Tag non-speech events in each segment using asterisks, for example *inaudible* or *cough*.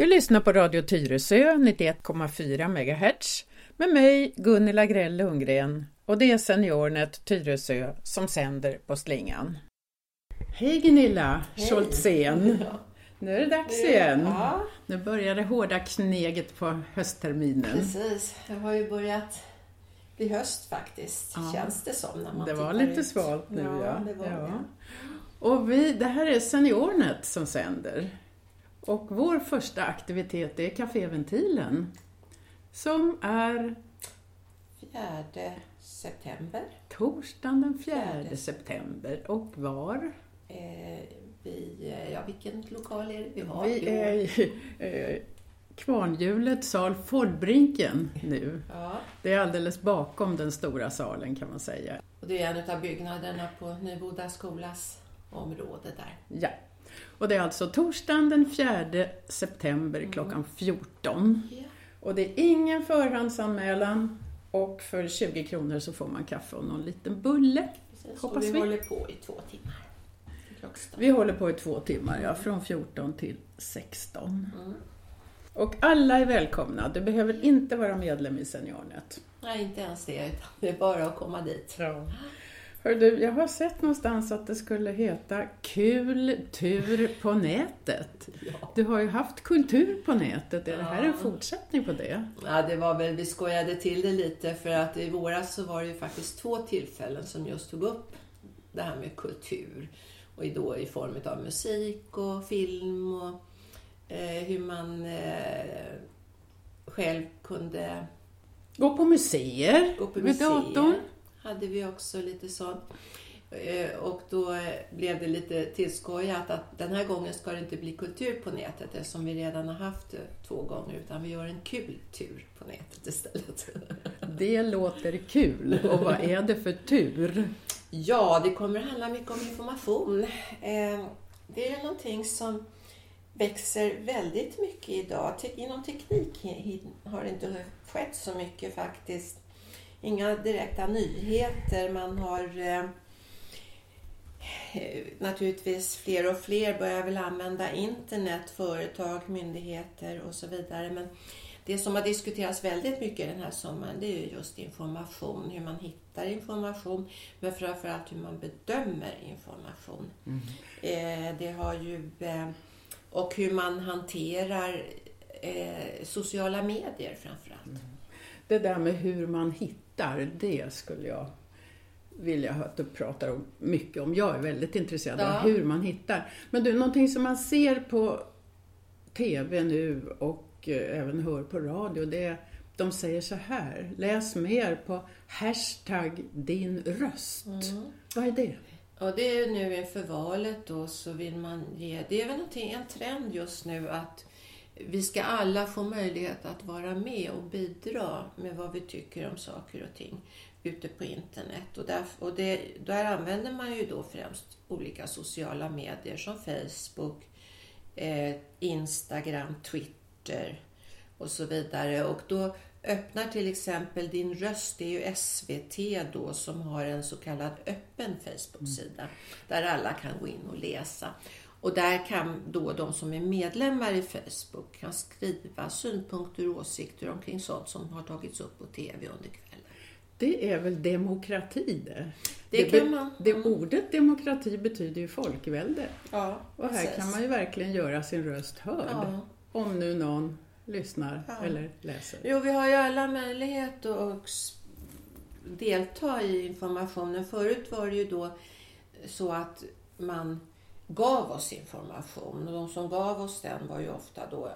Du lyssnar på Radio Tyresö 91,4 MHz med mig Gunilla Grell Lundgren och det är Seniornet Tyresö som sänder på slingan. Hej Gunilla Scholtzén! Ja. Nu är det dags igen. Ja. Nu börjar det hårda kneget på höstterminen. Precis, det har ju börjat bli höst faktiskt, ja. känns det som. När man det var lite ut. svalt nu ja. ja. Det var ja. Det. Och vi, det här är Seniornet som sänder. Och vår första aktivitet är Caféventilen som är 4 september. Torsdagen den 4, 4. september. Och var? Eh, vi, eh, ja, vilken lokal är det vi har? Vi är i eh, Kvarnhjulet, sal Fordbrinken nu. Ja. Det är alldeles bakom den stora salen kan man säga. Och det är en av byggnaderna på Nyboda skolas område där. Ja. Och det är alltså torsdagen den 4 september mm. klockan 14. Yeah. Och det är ingen förhandsanmälan och för 20 kronor så får man kaffe och någon liten bulle. Precis, hoppas vi. vi håller på i två timmar. Vi håller på i två timmar, ja. Från 14 till 16. Mm. Och alla är välkomna. Du behöver inte vara medlem i Seniornet. Nej, inte ens det. Utan det är bara att komma dit. Ja. Hör du, jag har sett någonstans att det skulle heta Kul tur på nätet. *laughs* Ja. Du har ju haft kultur på nätet. Är ja. det här en fortsättning på det? Ja, det var väl, vi skojade till det lite för att i våras så var det ju faktiskt två tillfällen som just tog upp det här med kultur. Och då i form av musik och film och eh, hur man eh, själv kunde Gå på museer gå på med museer. datorn hade vi också lite sånt. Eh, och då blev det lite tillskojat att den här gången ska det inte bli kultur på nätet eftersom vi redan har haft det två gånger utan vi gör en kul tur på nätet istället. *laughs* Det låter kul. Och vad är det för tur? Ja, det kommer handla mycket om information. Eh, det är någonting som växer väldigt mycket idag. Inom teknik har det inte skett så mycket faktiskt inga direkta nyheter. Man har eh, naturligtvis fler och fler börjar väl använda internet, företag, myndigheter och så vidare. Men det som har diskuterats väldigt mycket den här sommaren det är just information, hur man hittar information men framförallt hur man bedömer information. Mm. Eh, det har ju, eh, och hur man hanterar eh, sociala medier framförallt. Mm. Det där med hur man hittar hittar, det skulle jag vilja att du pratar om, mycket om. Jag är väldigt intresserad ja. av hur man hittar. Men du, någonting som man ser på TV nu och eh, även hör på radio, det är de säger så här, läs mer på hashtag din röst. Mm. Vad är det? Och det är nu inför valet då så vill man ge, det är väl en trend just nu att vi ska alla få möjlighet att vara med och bidra med vad vi tycker om saker och ting ute på internet. Och, där, och det, där använder man ju då främst olika sociala medier som Facebook, eh, Instagram, Twitter och så vidare. Och då öppnar till exempel Din röst, det är ju SVT då som har en så kallad öppen Facebook-sida mm. där alla kan gå in och läsa. Och där kan då de som är medlemmar i Facebook kan skriva synpunkter och åsikter omkring sånt som har tagits upp på TV under kvällen. Det är väl demokrati det? Det, det, kan man. det ordet demokrati betyder ju folkvälde. Ja, och här precis. kan man ju verkligen göra sin röst hörd. Ja. Om nu någon lyssnar ja. eller läser. Jo, vi har ju alla möjlighet att delta i informationen. Förut var det ju då så att man gav oss information. Och de som gav oss den var ju ofta då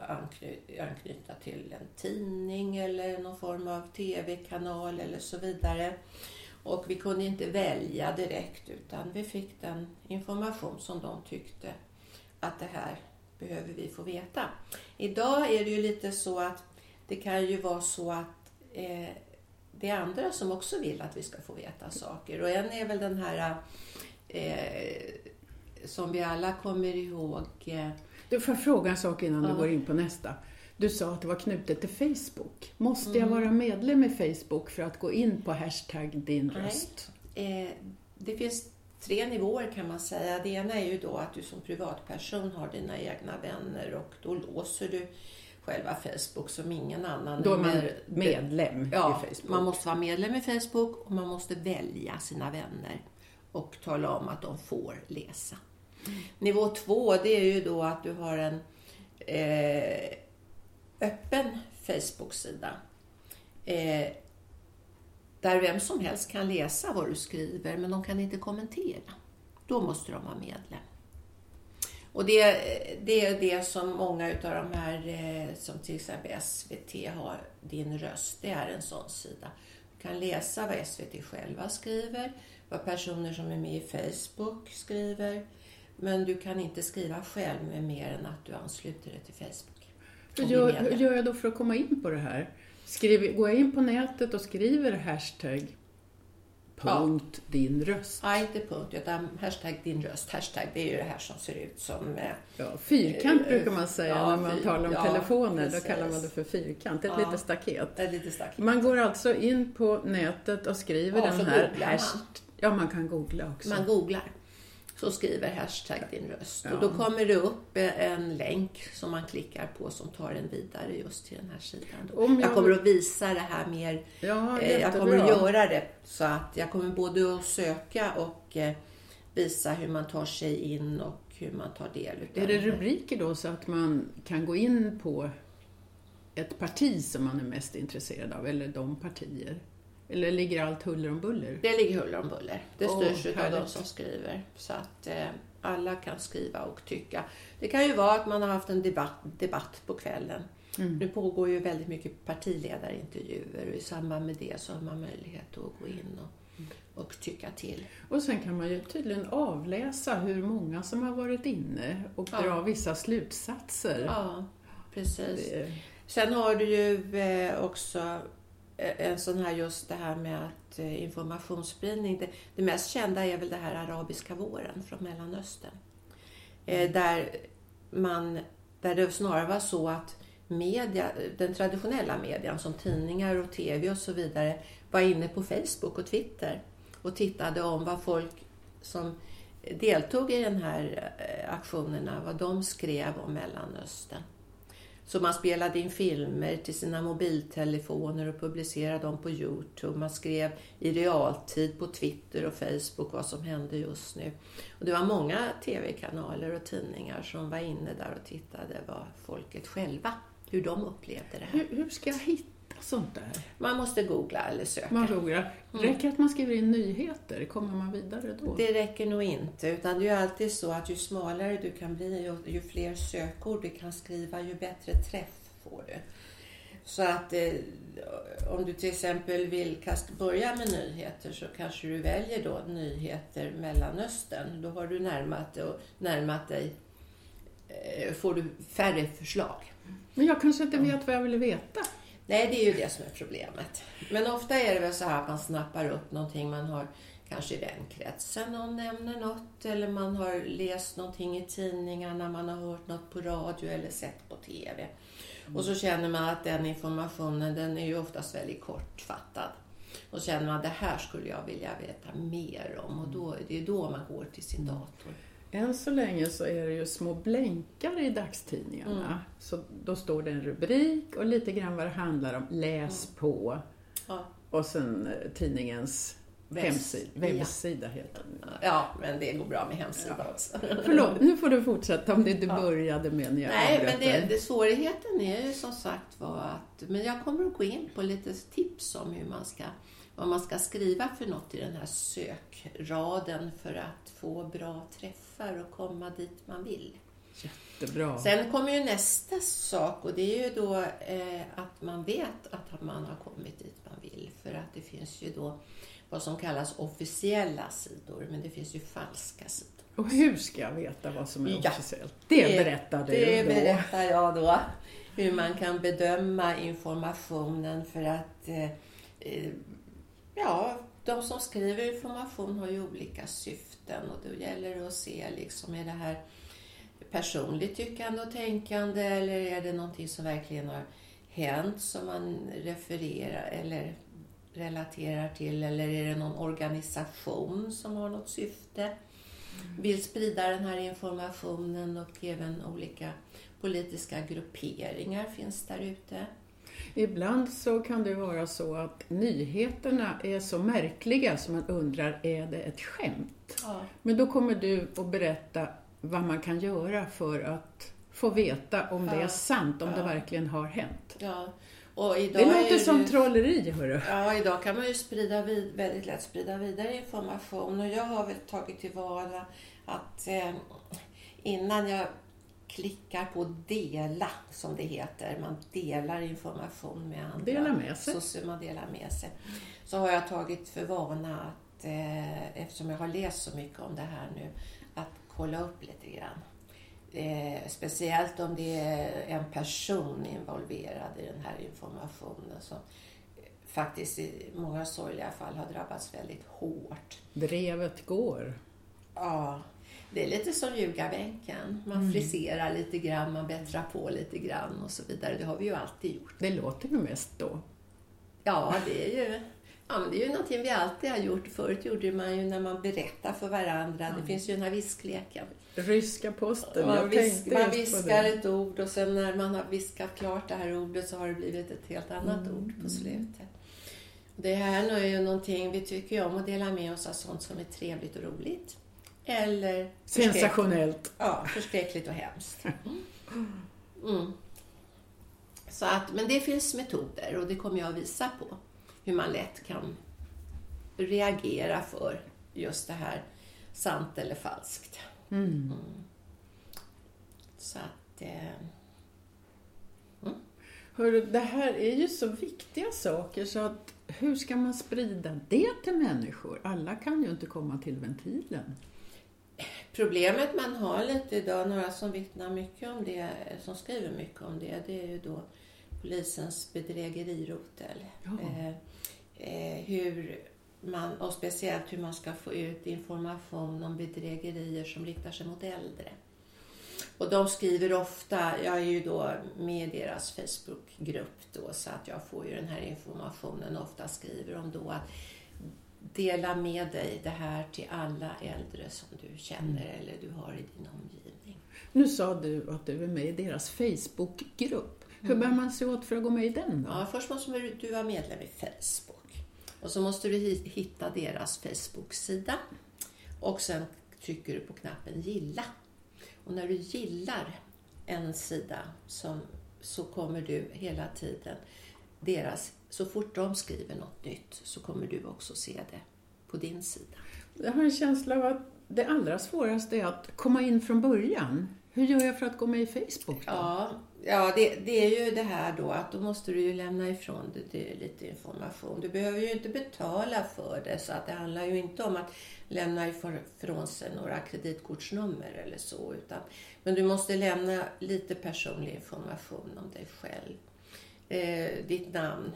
anknytna till en tidning eller någon form av tv-kanal eller så vidare. Och vi kunde inte välja direkt utan vi fick den information som de tyckte att det här behöver vi få veta. Idag är det ju lite så att det kan ju vara så att eh, det är andra som också vill att vi ska få veta saker. Och en är väl den här eh, som vi alla kommer ihåg. Eh, du får fråga en sak innan ja. du går in på nästa. Du sa att det var knutet till Facebook. Måste mm. jag vara medlem i Facebook för att gå in på hashtag din röst? Eh, det finns tre nivåer kan man säga. Det ena är ju då att du som privatperson har dina egna vänner och då låser du själva Facebook som ingen annan. Då är man medlem ja, i Facebook. man måste vara medlem i Facebook och man måste välja sina vänner och tala om att de får läsa. Nivå två, det är ju då att du har en eh, öppen Facebook-sida. Eh, där vem som helst kan läsa vad du skriver, men de kan inte kommentera. Då måste de vara medlem. Och det, det är det som många av de här, eh, som till exempel SVT har, Din röst, det är en sån sida. Du kan läsa vad SVT själva skriver, vad personer som är med i Facebook skriver, men du kan inte skriva själv med mer än att du ansluter dig till Facebook. Hur gör, hur gör jag då för att komma in på det här? Skriver, går jag in på nätet och skriver hashtag punkt ja. din röst? Nej, inte punkt, utan hashtag din röst. Hashtag, det är ju det här som ser ut som... Eh, ja, fyrkant äh, brukar man säga ja, när man talar om ja, telefoner. Precis. Då kallar man det för fyrkant. Ett ja, litet staket. Ett litet staket. Man går alltså in på nätet och skriver den här hashtag. Ja, man kan googla också. Man googlar så skriver hashtag din röst. Ja. Och då kommer det upp en länk som man klickar på som tar en vidare just till den här sidan. Jag... jag... kommer att visa det här mer. Ja, eh, jag kommer att göra det så att jag kommer både att söka och eh, visa hur man tar sig in och hur man tar del utav Är det rubriker då så att man kan gå in på ett parti som man är mest intresserad av eller de partier? Eller ligger allt huller om buller? Det ligger huller om buller. Det styrs oh, av de som skriver. Så att eh, alla kan skriva och tycka. Det kan ju vara att man har haft en debatt, debatt på kvällen. Mm. Nu pågår ju väldigt mycket partiledarintervjuer och i samband med det så har man möjlighet att gå in och, och tycka till. Och sen kan man ju tydligen avläsa hur många som har varit inne och ja. dra vissa slutsatser. Ja, precis. Det... Sen har du ju eh, också en sån här just det här med att eh, informationsspridning. Det, det, mest kända är väl det här arabiska våren från Mellanöstern. Eh, mm. där, man, där det snarare var så att media, den traditionella median som tidningar och tv och så vidare var inne på Facebook och Twitter och tittade om vad folk som deltog i den här aktionerna, vad de skrev om Mellanöstern. Så man spelade in filmer till sina mobiltelefoner och publicerade dem på Youtube. Man skrev i realtid på Twitter och Facebook vad som hände just nu. Och det var många tv-kanaler och tidningar som var inne där och tittade vad folket själva, hur de upplevde det här. Hur, hur ska jag hitta sånt där? Man måste googla eller söka. Man googlar. Mm. Räcker att man skriver in nyheter? Kommer man vidare då? Det räcker nog inte. Utan det är alltid så att ju smalare du kan bli och ju fler sökord du kan skriva, ju bättre träff får du. Så att eh, om du till exempel vill börja med nyheter så kanske du väljer då nyheter Mellanöstern. Då har du närmat, och närmat dig, eh, får du färre förslag. Men jag kanske inte vet vad jag vill veta. Nej, det är ju det som är problemet. Men ofta är det väl så här att man snappar upp någonting man har kanske i vänkretsen, någon nämner något eller man har läst någonting i tidningarna, man har hört något på radio eller sett på TV. Mm. Och så känner man att den informationen den är ju oftast väldigt kortfattad. Och så känner man att det här skulle jag vilja veta mer om och då, det är då man går till sin mm. dator. Än så länge så är det ju små blänkar i dagstidningarna. Mm. Så då står det en rubrik och lite grann vad det handlar om. Läs mm. på. Ja. Och sen eh, tidningens hemsida. Webbsida ja. heter den. Ja, men det går bra med hemsida ja. också. Förlåt, nu får du fortsätta om det du *laughs* började med när jag Nej, men det, det, svårigheten är ju som sagt var att... Men jag kommer att gå in på lite tips om hur man ska vad man ska skriva för något i den här sökraden för att få bra träffar och komma dit man vill. Jättebra. Sen kommer ju nästa sak och det är ju då eh, att man vet att man har kommit dit man vill. För att det finns ju då vad som kallas officiella sidor, men det finns ju falska sidor. Och hur ska jag veta vad som är ja, officiellt? Det, det berättar du Det då. berättar jag då. Hur man kan bedöma informationen för att eh, eh Ja, de som skriver information har ju olika syften och då gäller det att se liksom, är det här personligt tyckande och tänkande eller är det någonting som verkligen har hänt som man refererar eller relaterar till eller är det någon organisation som har något syfte? Vill sprida den här informationen och även olika politiska grupperingar finns där ute. Ibland så kan det vara så att nyheterna är så märkliga som man undrar, är det ett skämt? Ja. Men då kommer du att berätta vad man kan göra för att få veta om ja. det är sant, om ja. det verkligen har hänt. Ja. det låter som ju, trolleri, hörru. Ja, idag kan man ju sprida vid, väldigt lätt sprida vidare information och jag har väl tagit tillvara att eh, innan jag klickar på dela, som det heter. Man delar information med andra. Dela med sig. Så man delar med sig. Så har jag tagit för vana att, eh, eftersom jag har läst så mycket om det här nu, att kolla upp lite grann. Eh, speciellt om det är en person involverad i den här informationen som faktiskt i många sorgliga fall har drabbats väldigt hårt. Drevet går. Ja, det är lite som ljugarbänken. Man mm. friserar lite grann, man bättrar på lite grann och så vidare. Det har vi ju alltid gjort. Det låter ju mest då. Ja, det är ju, ja, men det är ju någonting vi alltid har gjort. Förut gjorde man ju när man berättar för varandra. Mm. Det finns ju den här viskleken. Ryska posten, man, visk, man viskar ett ord och sen när man har viskat klart det här ordet så har det blivit ett helt annat mm. ord på slutet. Det här är ju någonting vi tycker om att dela med oss av sånt som är trevligt och roligt. Eller sensationellt. Ja, förskräckligt och hemskt. *laughs* Mm. Så att, men det finns metoder och det kommer jag att visa på. Hur man lätt kan reagera för just det här sant eller falskt. Mm. Mm. Så att... Eh, mm. Hörru, det här är ju så viktiga saker så att hur ska man sprida det till människor? Alla kan ju inte komma till ventilen. Problemet man har lite idag, några som vittnar mycket om det, som skriver mycket om det, det är ju då polisens bedrägerirotel. Eh, eh, hur man, och speciellt hur man ska få ut information om bedrägerier som riktar sig mot äldre. Och de skriver ofta, jag är ju då med i deras Facebookgrupp då så att jag får ju den här informationen. Ofta skriver de då att dela med dig det här till alla äldre som du känner mm. eller du har i din omgivning. Nu sa du att du är med i deras Facebookgrupp. Hur mm. bär man sig åt för att gå med i den då? Ja, först måste du vara medlem i Facebook. Och så måste du hitta deras Facebook-sida. Och sen trycker du på knappen gilla. Och när du gillar en sida som, så kommer du hela tiden deras så fort de skriver något nytt så kommer du också se det på din sida. Jag har en känsla av att det allra svåraste är att komma in från början. Hur gör jag för att gå med i Facebook? Då? Ja, ja det, det, är ju det här då att då måste du ju lämna ifrån dig lite information. Du behöver ju inte betala för det så att det handlar ju inte om att lämna ifrån sig några kreditkortsnummer eller så. Utan, men du måste lämna lite personlig information om dig själv. Eh, ditt namn,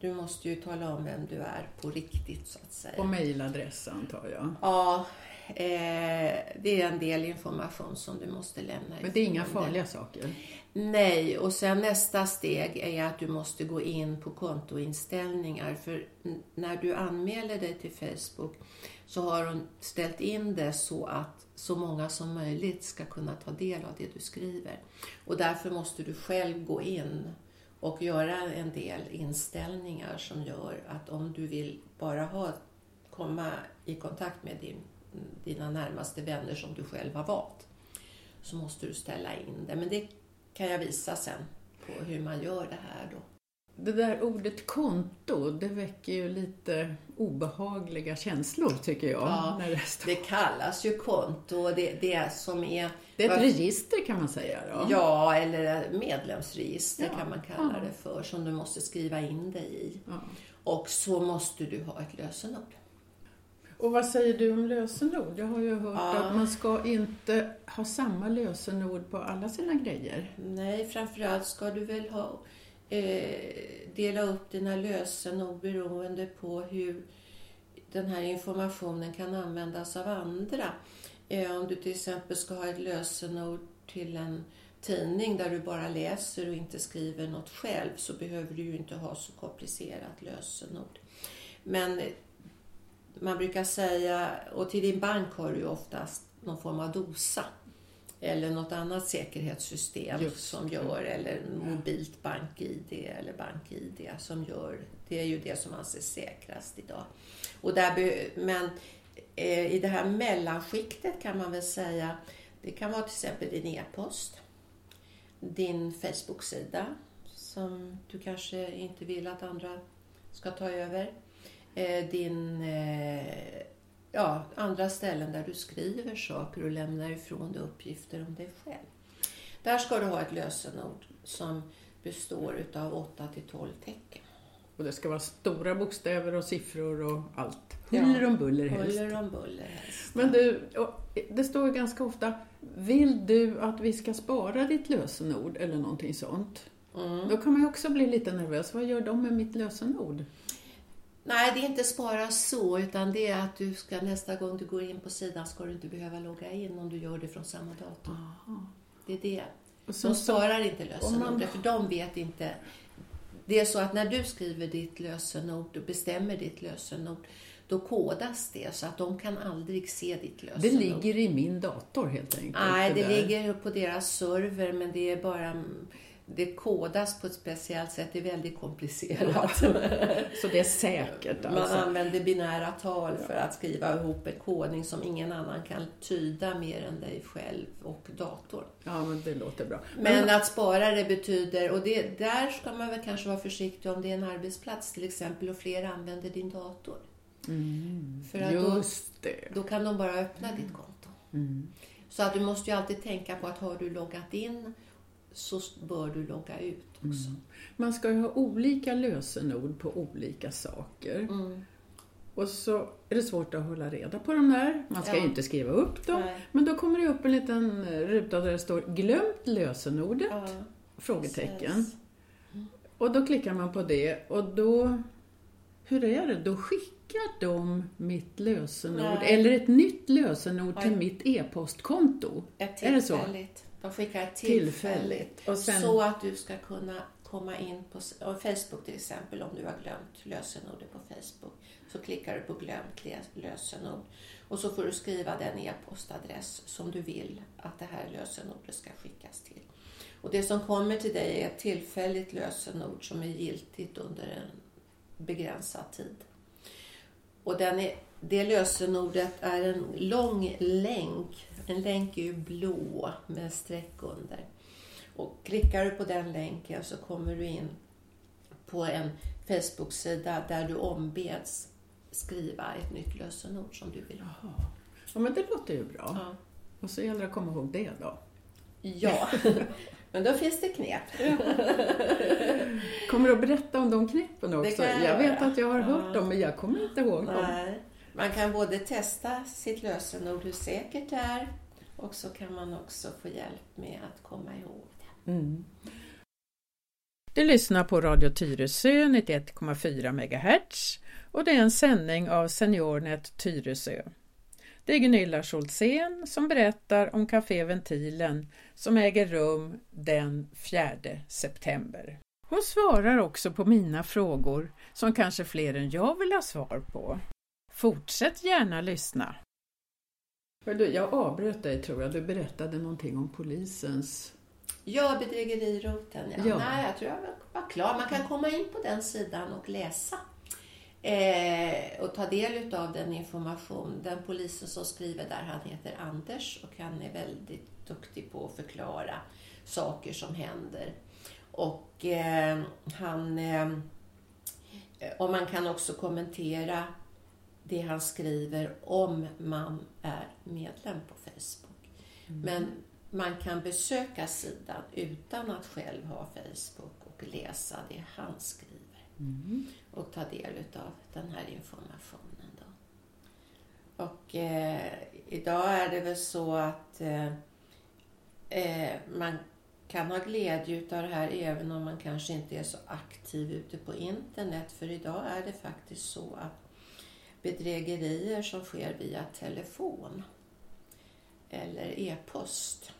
du måste ju tala om vem du är på riktigt så att säga. Och mejladress antar jag? Ja, eh, det är en del information som du måste lämna. Men det är inga farliga saker? Nej, och sen nästa steg är att du måste gå in på kontoinställningar. För när du anmäler dig till Facebook så har de ställt in det så att så många som möjligt ska kunna ta del av det du skriver. Och därför måste du själv gå in och göra en del inställningar som gör att om du vill bara ha, komma i kontakt med din, dina närmaste vänner som du själv har valt så måste du ställa in det. Men det kan jag visa sen på hur man gör det här då. Det där ordet konto, det väcker ju lite obehagliga känslor tycker jag. Ja, det, det, kallas ju konto. Det, det som är... Det är ett register kan man säga då? Ja, eller medlemsregister ja. kan man kalla ja. det för, som du måste skriva in dig i. Ja. Och så måste du ha ett lösenord. Och vad säger du om lösenord? Jag har ju hört att man ska inte ha samma lösenord på alla sina grejer. Nej, framförallt ska du väl ha Eh, dela upp dina lösenord beroende på hur den här informationen kan användas av andra. Eh, om du till exempel ska ha ett lösenord till en tidning där du bara läser och inte skriver något själv så behöver du ju inte ha så komplicerat lösenord. Men man brukar säga, och till din bank har du ju oftast någon form av dosa eller något annat säkerhetssystem Just. som gör, eller mobilt bank-id eller bank-id som gör, det är ju det som anses säkrast idag. Och där, men eh, i det här mellanskiktet kan man väl säga, det kan vara till exempel din e-post, din Facebook-sida som du kanske inte vill att andra ska ta över, eh, din eh, ja, andra ställen där du skriver saker och lämnar ifrån dig uppgifter om dig själv. Där ska du ha ett lösenord som består utav 8 till 12 tecken. Och det ska vara stora bokstäver och siffror och allt. Huller om buller helst. Huller om buller helst. Men du, det står ganska ofta, vill du att vi ska spara ditt lösenord eller någonting sånt? Mm. Då kan man ju också bli lite nervös. Vad gör de med mitt lösenord? Nej, det är inte spara så, utan det är att du ska nästa gång du går in på sidan ska du inte behöva logga in om du gör det från samma dator. Aha. Det är det. De sparar inte lösenordet, man... för de vet inte. Det är så att när du skriver ditt lösenord och bestämmer ditt lösenord, då kodas det så att de kan aldrig se ditt lösenord. Det ligger i min dator helt enkelt? Nej, det, det ligger på deras server, men det är bara det kodas på ett speciellt sätt. Det är väldigt komplicerat. så det är säkert alltså. Man använder binära tal för att skriva ihop en kodning som ingen annan kan tyda mer än dig själv och datorn. Ja, men det låter bra. Men att spara det betyder, och det, där ska man väl kanske vara försiktig om det är en arbetsplats till exempel och fler använder din dator. Mm, för att just då, det. Då kan de bara öppna ditt konto. Mm. Så att du måste ju alltid tänka på att har du loggat in så bör du logga ut också. Mm. Man ska ju ha olika lösenord på olika saker. Mm. Och så är det svårt att hålla reda på de där. Man ska ja. inte skriva upp dem. Nej. Men då kommer det upp en liten ruta där det står glömt lösenordet? Ja. Frågetecken. Mm. Och då klickar man på det och då, hur är det? Då skickar de mitt lösenord, Nej. eller ett nytt lösenord Nej. till mitt e-postkonto. Är det så? De skickar tillfälligt. tillfälligt. Sen... Så att du ska kunna komma in på Facebook till exempel om du har glömt lösenordet på Facebook. Så klickar du på glömt lösenord och så får du skriva den e-postadress som du vill att det här lösenordet ska skickas till. Och det som kommer till dig är ett tillfälligt lösenord som är giltigt under en begränsad tid. Och den är, det lösenordet är en lång länk en länk är ju blå med streck under. Och klickar du på den länken så kommer du in på en Facebook-sida där du ombeds skriva ett nytt lösenord som du vill ha. Ja, men det låter ju bra. Ja. Och så gäller det att komma ihåg det då. Ja, *laughs* men då finns det knep. kommer du att berätta om de knepen också? Jag, jag, vet att jag har hört dem, men jag kommer inte ihåg Nej. dem. Man kan både testa sitt lösenord, hur säkert det är, och så kan man också få hjälp med att komma ihåg det. Mm. Du lyssnar på Radio Tyresö 91,4 MHz och det är en sändning av Seniornet Tyresö. Det är Gunilla Scholzén som berättar om Café Ventilen som äger rum den 4 september. Hon svarar också på mina frågor som kanske fler än jag vill ha svar på. Fortsätt gärna lyssna. Jag avbröt dig tror jag. Du berättade någonting om polisens... Ja, bedrägeriroten. Ja. ja. Nej, jag tror jag var klar. Man kan komma in på den sidan och läsa eh, och ta del av den information. Den polisen som skriver där, han heter Anders och han är väldigt duktig på att förklara saker som händer. Och eh, han... Eh, och man kan också kommentera det han skriver om man är medlem på Facebook. Mm. Men man kan besöka sidan utan att själv ha Facebook och läsa det han skriver. Mm. Och ta del av den här informationen. Då. Och eh, idag är det väl så att eh, eh, man kan ha glädje av det här även om man kanske inte är så aktiv ute på internet. För idag är det faktiskt så att bedrägerier som sker via telefon eller e-post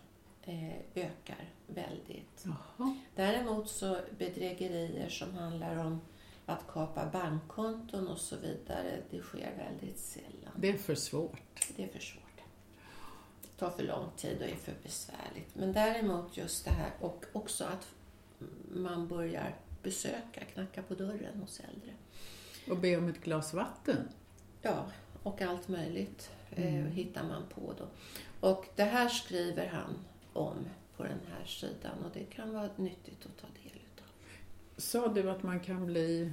eh, ökar väldigt. Jaha. Däremot så bedrägerier som handlar om att kapa bankkonton och så vidare, det sker väldigt sällan. Det är för svårt. Det är för svårt. Det tar för lång tid och är för besvärligt. Men däremot just det här och också att man börjar besöka, knacka på dörren hos äldre. Och be om ett glas vatten. Ja, och allt möjligt eh, hittar man på då. Och det här skriver han om på den här sidan och det kan vara nyttigt att ta del utav. Sa du att man kan bli,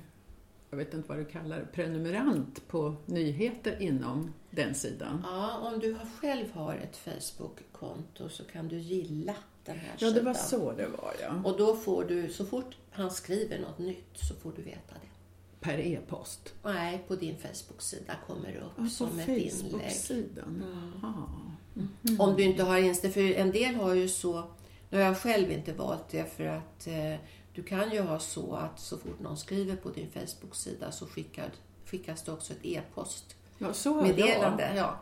jag vet inte vad du kallar det, prenumerant på nyheter inom den sidan? Ja, om du själv har ett Facebook-konto så kan du gilla den här Ja, sidan. det var så det var ja. Och då får du, så fort han skriver något nytt så får du veta det. Per e-post. Nej, på din Facebook-sida kommer det upp Ja, som ett inlägg. Mm. Om du inte har Insta, för en del har ju så, nu har jag själv inte valt det för att eh, du kan ju ha så att så fort någon skriver på din Facebook-sida så skickar, skickas det också ett e-post Ja, så har jag. Ja.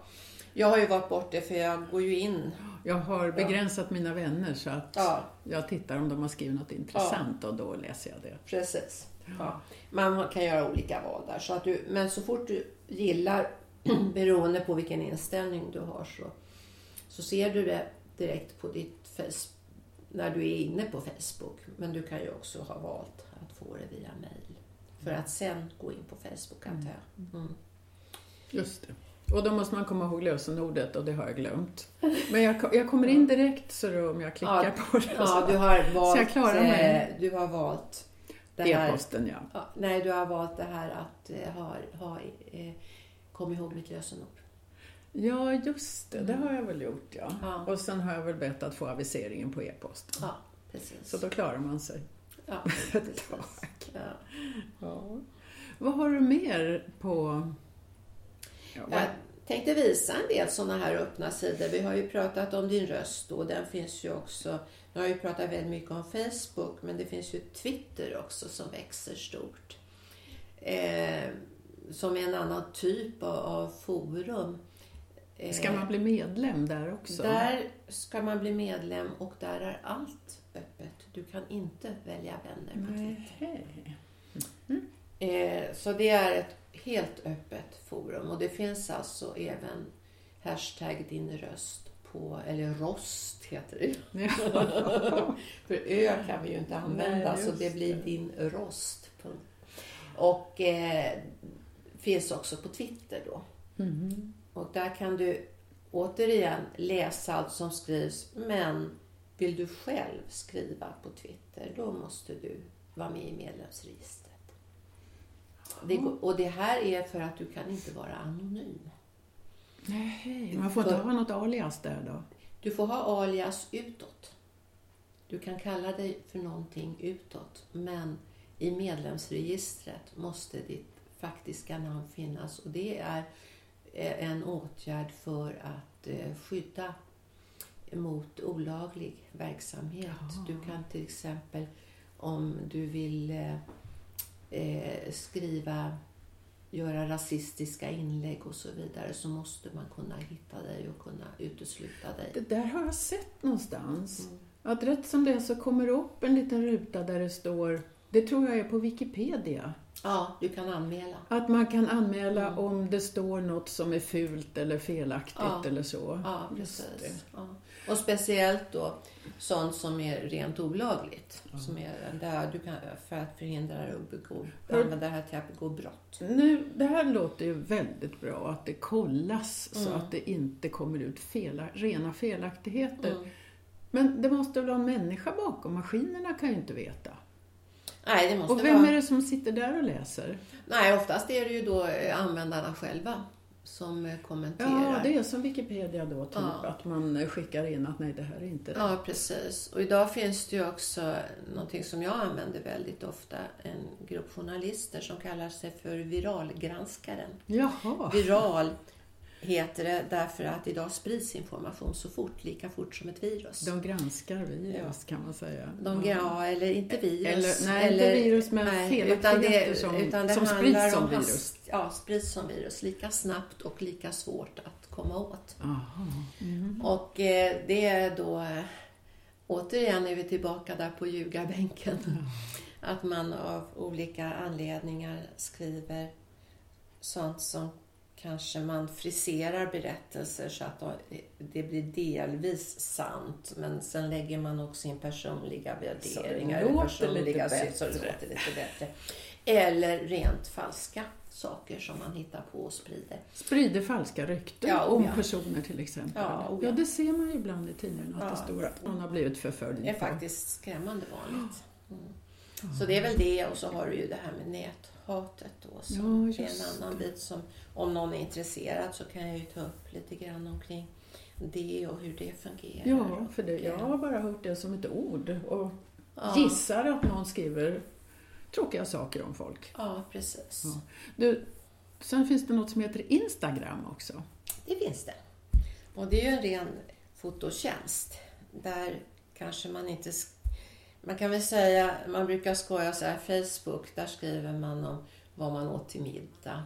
Jag har ju varit borta för jag går ju in. Jag har begränsat mina vänner så att Ja, jag tittar om de har skrivit något intressant och då läser jag det. precis. Ja. Man kan göra olika val där. Så att du, men så fort du gillar, *clears throat* beroende på vilken inställning du har, så, så ser du det direkt på ditt face, när du är inne på Facebook. Men du kan ju också ha valt att få det via mail. För att sen gå in på Facebook, antar jag. Mm. Just det. Och då måste man komma ihåg lösenordet och det har jag glömt. Men jag, jag kommer in direkt så om jag klickar Ja, på det Ja, så du har valt, jag klarar mig. eh, du har valt det här e-posten ja. Ja, nej, du har valt det här att eh, ha, ha, eh, kom ihåg mitt lösenord. Ja, just det. Det har jag väl gjort ja. Ja. Och sen har jag väl bett att få aviseringen på e-post. Ja, precis. Så då klarar man sig. ja, *laughs* precis. Ja. Ja. Vad har du mer på... Ja, vad- tänkte visa en del sådana här öppna sidor. Vi har ju pratat om din röst och den finns ju också. Nu har vi pratat väldigt mycket om Facebook, men det finns ju Twitter också som växer stort. Eh, som är en annan typ av, av forum. Eh, Ska man bli medlem där också? Där ska man bli medlem och där är allt öppet. Du kan inte välja vänner på Twitter. Nej. Eh, så det är ett helt öppet forum och det finns alltså även hashtag din röst på, eller rost heter det. Ja. *laughs* För ö kan vi ju inte använda Nej, så det blir det. din. Punkt. Och eh, finns också på Twitter då. Mhm. Och där kan du återigen läsa allt som skrivs men vill du själv skriva på Twitter då måste du vara med i medlemsregistret. Det går, och det här är för att du kan inte vara anonym. Nej, man får inte ha något alias där då? Du får ha alias utåt. Du kan kalla dig för någonting utåt men i medlemsregistret måste ditt faktiska namn finnas och det är eh, en åtgärd för att eh, skydda mot olaglig verksamhet. Jaha. Du kan till exempel om du vill eh, skriva, göra rasistiska inlägg och så vidare så måste man kunna hitta dig och kunna utesluta dig. Det där har jag sett någonstans. Mm. Att rätt som det är så kommer det upp en liten ruta där det står, det tror jag är på Wikipedia, Ja, du kan anmäla. att man kan anmäla Mm. om det står något som är fult eller felaktigt Ja. eller så. Ja, precis. Ja. Och speciellt då sånt som är rent olagligt. Som är där du kan, för att förhindra att begå, använda det här till att begå brott. Nu, det här låter ju väldigt bra, att det kollas så Mm. att det inte kommer ut fela, rena felaktigheter. Mm. Men det måste väl vara en människa bakom? Maskinerna kan ju inte veta. Nej, det måste Och vem vara... är det som sitter där och läser? Nej, oftast är det ju då eh, användarna själva som eh, kommenterar. Ja, det är som Wikipedia då, typ Ja. att man skickar in att nej, det här är inte rätt. Ja, precis. Och idag finns det ju också någonting som jag använder väldigt ofta. En grupp journalister som kallar sig för viralgranskaren. Jaha. Viral heter det därför att idag sprids information så fort, lika fort som ett virus. De granskar virus kan man säga. De, ja, eller inte virus. Eller- nej, inte virus, men det, felaktigheter som- utan det som sprids som om virus. Ja, sprids som virus. Lika snabbt och lika svårt att komma åt. Aha. Mhm. Och eh, det är då återigen är vi tillbaka där på ljugarbänken. Mm. Att man av olika anledningar skriver sånt som kanske man friserar berättelser så att det blir delvis sant. Men sen lägger man också in personliga värderingar. Låter personliga bättre. Så det låter lite bättre. Eller rent falska saker som man hittar på och sprider. Sprider falska rykten ja, om ja. personer till exempel. Ja, ja. ja, det ser man ju ibland i tidningarna att det står att någon har blivit förföljd. Det är faktiskt skrämmande vanligt. Mm. Så det är väl det och så har du ju det här med näthatet då. Som ja, är en annan bit som om någon är intresserad så kan jag ju ta upp lite grann omkring det och hur det fungerar. Ja, för det, jag har bara hört det som ett ord och gissar att någon skriver tråkiga saker om folk. Ja, precis. Ja. Du, sen finns det något som heter Instagram också. Det finns det. Och det är ju en ren fototjänst. Där kanske man inte... Man kan väl säga, man brukar skoja så här, Facebook, där skriver man om vad man åt till middag,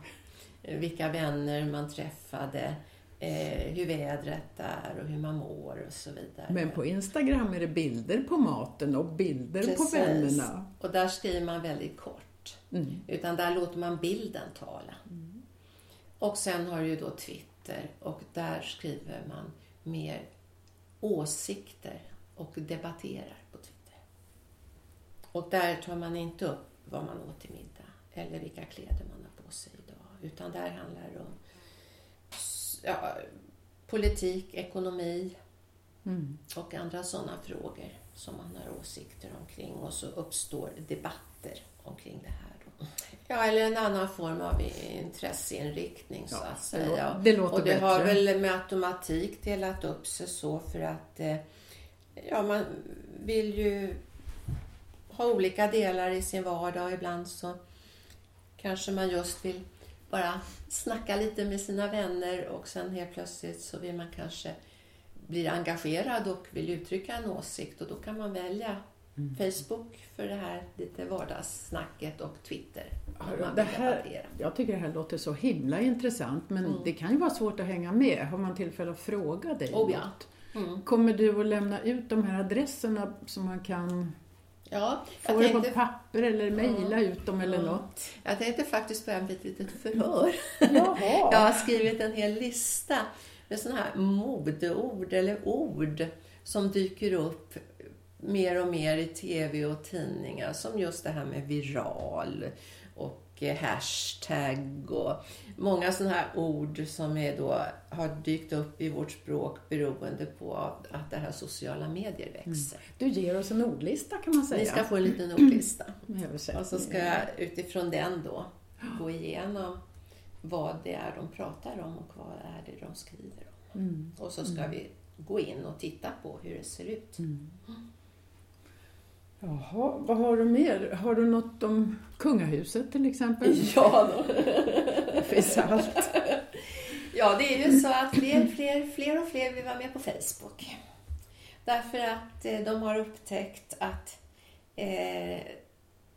vilka vänner man träffade, eh, hur vädret är och hur man mår och så vidare. Men på Instagram är det bilder på maten och bilder Precis. på vännerna. Och där skriver man väldigt kort. Mm. Utan där låter man bilden tala. Mm. Och sen har du ju då Twitter och där skriver man mer åsikter och debatterar. Och där tar man inte upp vad man åt till middag eller vilka kläder man har på sig idag. Utan där handlar det om ja, politik, ekonomi mm. och andra sådana frågor som man har åsikter omkring och så uppstår debatter omkring det här. Då. Ja, eller en annan form av intresseinriktning så att säga. Det låter och det bättre. har väl med automatik delat upp sig så för att eh, ja, man vill ju ha olika delar i sin vardag. Ibland så kanske man just vill bara snacka lite med sina vänner och sen helt plötsligt så vill man kanske bli engagerad och vill uttrycka en åsikt och då kan man välja mm. Facebook för det här lite vardagssnacket och Twitter. Ja, det här, jag tycker det här låter så himla intressant men mm. det kan ju vara svårt att hänga med. Har man tillfälle att fråga dig oh, ja. mm. Kommer du att lämna ut de här adresserna som man kan Ja, Får tänkte... på papper eller mejla ut dem eller ja. något? Jag tänkte faktiskt börja med ett litet förhör. Jaha. *laughs* Jag har skrivit en hel lista med sådana här modeord eller ord som dyker upp mer och mer i tv och tidningar. Som just det här med viral och hashtag och många sådana här ord som är då, har dykt upp i vårt språk beroende på att det här sociala medier växer. Mm. Du ger oss en ordlista kan man säga. Ni ska få en liten *clears throat* ordlista. och så ska jag utifrån den då gå igenom vad det är de pratar om och vad är det de skriver om. Mm. Och så ska mm. vi gå in och titta på hur det ser ut. Mm. Jaha, vad har du mer? Har du något om kungahuset till exempel? *laughs* Ja, då. det finns allt. Ja, det är ju så att fler, fler, fler och fler vill vara med på Facebook. Därför att eh, de har upptäckt att eh,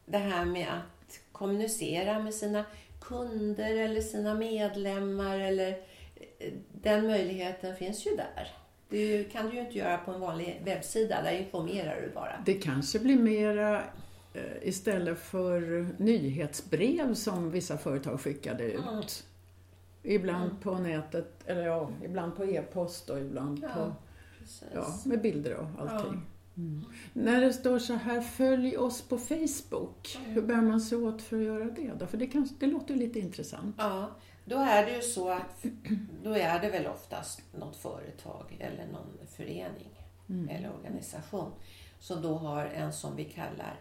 det här med att kommunicera med sina kunder eller sina medlemmar eller eh, den möjligheten finns ju där. Det kan du ju inte göra på en vanlig webbsida, där informerar du bara. Det kanske blir mera eh, istället för nyhetsbrev som vissa företag skickade ut. Mm. Ibland mm. på nätet, eller ja, ibland på e-post och ibland ja, på, ja, med bilder och allting. Ja. Mm. När det står så här, följ oss på Facebook, mm. hur bär man sig åt för att göra det då? För det, kan, det låter ju lite intressant. Ja, då är det ju så att då är det väl oftast något företag eller någon förening mm. eller organisation som då har en som vi kallar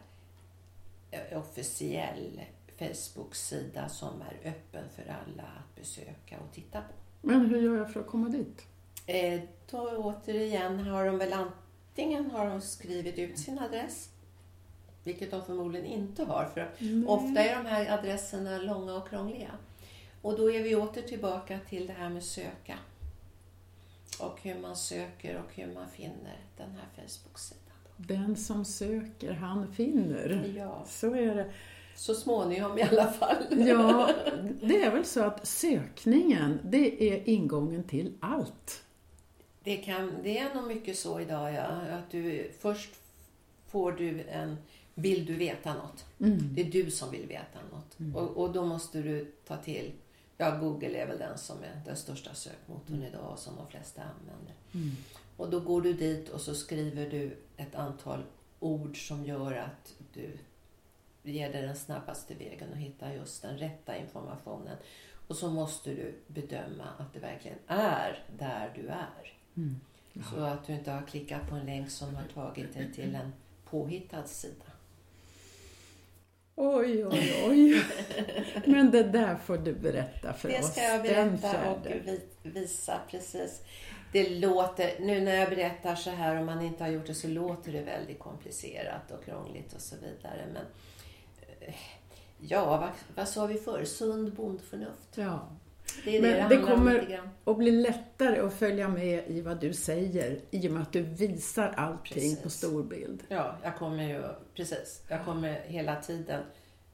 eh, officiell Facebook-sida som är öppen för alla att besöka och titta på. Men hur gör jag för att komma dit? Eh, då återigen har de väl antingen har de skrivit ut sin adress vilket de förmodligen inte har för Nej. ofta är de här adresserna långa och krångliga. Och då är vi åter tillbaka till det här med söka. Och hur man söker och hur man finner den här Facebook-sidan. Den som söker, han finner. Ja. Så är det. Så småningom i alla fall. Ja, *laughs* det är väl så att sökningen, det är ingången till allt. Det, kan, det är nog mycket så idag, ja. Att du först får du en vill du veta något? Mm. Det är du som vill veta något. Mm. Och, och, då måste du ta till, ja Google är väl den som är den största sökmotorn mm. idag och som de flesta använder. Mm. Och då går du dit och så skriver du ett antal ord som gör att du ger dig den snabbaste vägen att hitta just den rätta informationen. Och så måste du bedöma att det verkligen är där du är. Mm. Så att du inte har klickat på en länk som har tagit dig till en påhittad sida. Oj, oj, oj. *laughs* Men det där får du berätta för oss. Det ska jag berätta och visa precis. Det låter, nu när jag berättar så här om man inte har gjort det så låter det väldigt komplicerat och krångligt och så vidare. Men eh, ja, vad, vad sa vi förr? Sund bondförnuft. Ja. Det är Men det, det, kommer att bli lättare att följa med i vad du säger i och med att du visar allting precis. på storbild. Ja, jag kommer ju, precis. Jag kommer hela tiden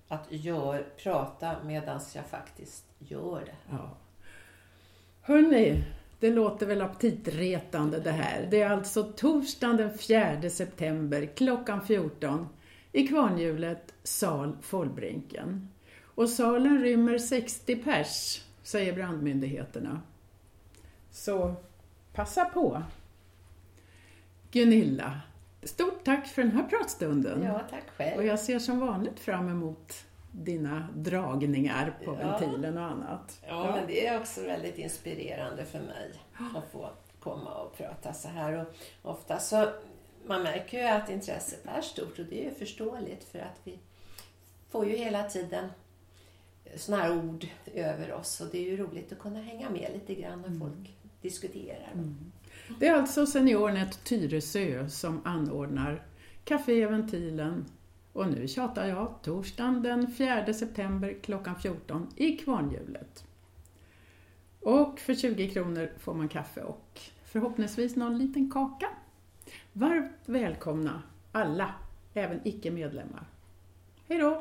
att gör, prata medan jag faktiskt gör det. Ja. Hörrni, det låter väl aptitretande det här. Det är alltså torsdagen den 4 september klockan 14 i Kvarnhjulet, sal Follbrinken. Och salen rymmer 60 pers säger brandmyndigheterna. Så passa på! Gunilla, stort tack för den här pratstunden. Ja, tack själv. Och jag ser som vanligt fram emot dina dragningar på ja. ventilen och annat. Ja, ja, men det är också väldigt inspirerande för mig att få komma och prata så här. Och ofta så, man märker ju att intresset är stort och det är ju förståeligt för att vi får ju hela tiden sådana här ord över oss. Och det är ju roligt att kunna hänga med lite grann när mm. folk diskuterar. Mm. Det är alltså Seniornet Tyresö som anordnar Café Ventilen och nu tjatar jag, torsdagen den 4 september klockan 14 i Kvarnhjulet. Och för 20 kronor får man kaffe och förhoppningsvis någon liten kaka. Varmt välkomna alla, även icke-medlemmar. Hej då!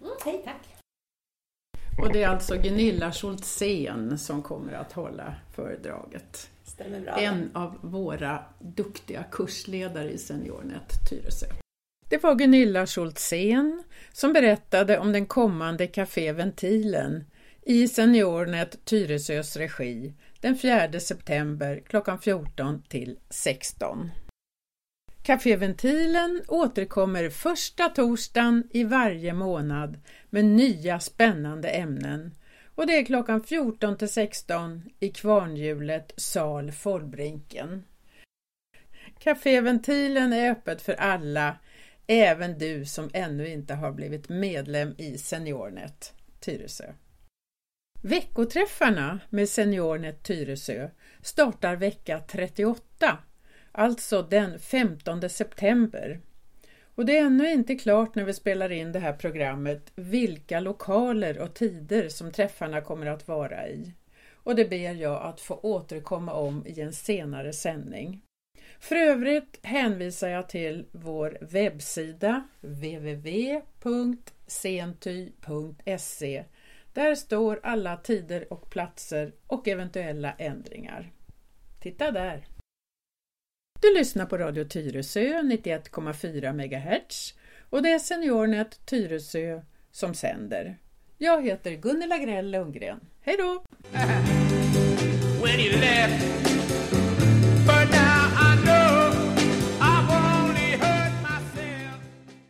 Mm, hej, tack! Och det är alltså Gunilla Schultzén som kommer att hålla föredraget. Stämmer bra. En av våra duktiga kursledare i Seniornet Tyresö. Det var Gunilla Schultzén som berättade om den kommande Café Ventilen i Seniornet Tyresös regi den 4 september klockan 14 till 16. Caféventilen återkommer första torsdagen i varje månad med nya spännande ämnen och det är klockan 14 till 16 i Kvarnhjulet sal Follbrinken. Caféventilen är öppet för alla, även du som ännu inte har blivit medlem i Seniornet Tyresö. Veckoträffarna med Seniornet Tyresö startar vecka 38 alltså den 15 september. Och det är ännu inte klart när vi spelar in det här programmet vilka lokaler och tider som träffarna kommer att vara i. Och det ber jag att få återkomma om i en senare sändning. För övrigt hänvisar jag till vår webbsida www.senty.se Där står alla tider och platser och eventuella ändringar. Titta där! Du lyssnar på Radio Tyresö 91,4 MHz och det är Seniornet Tyresö som sänder. Jag heter Gunilla Grell Lundgren. Hej då! *laughs*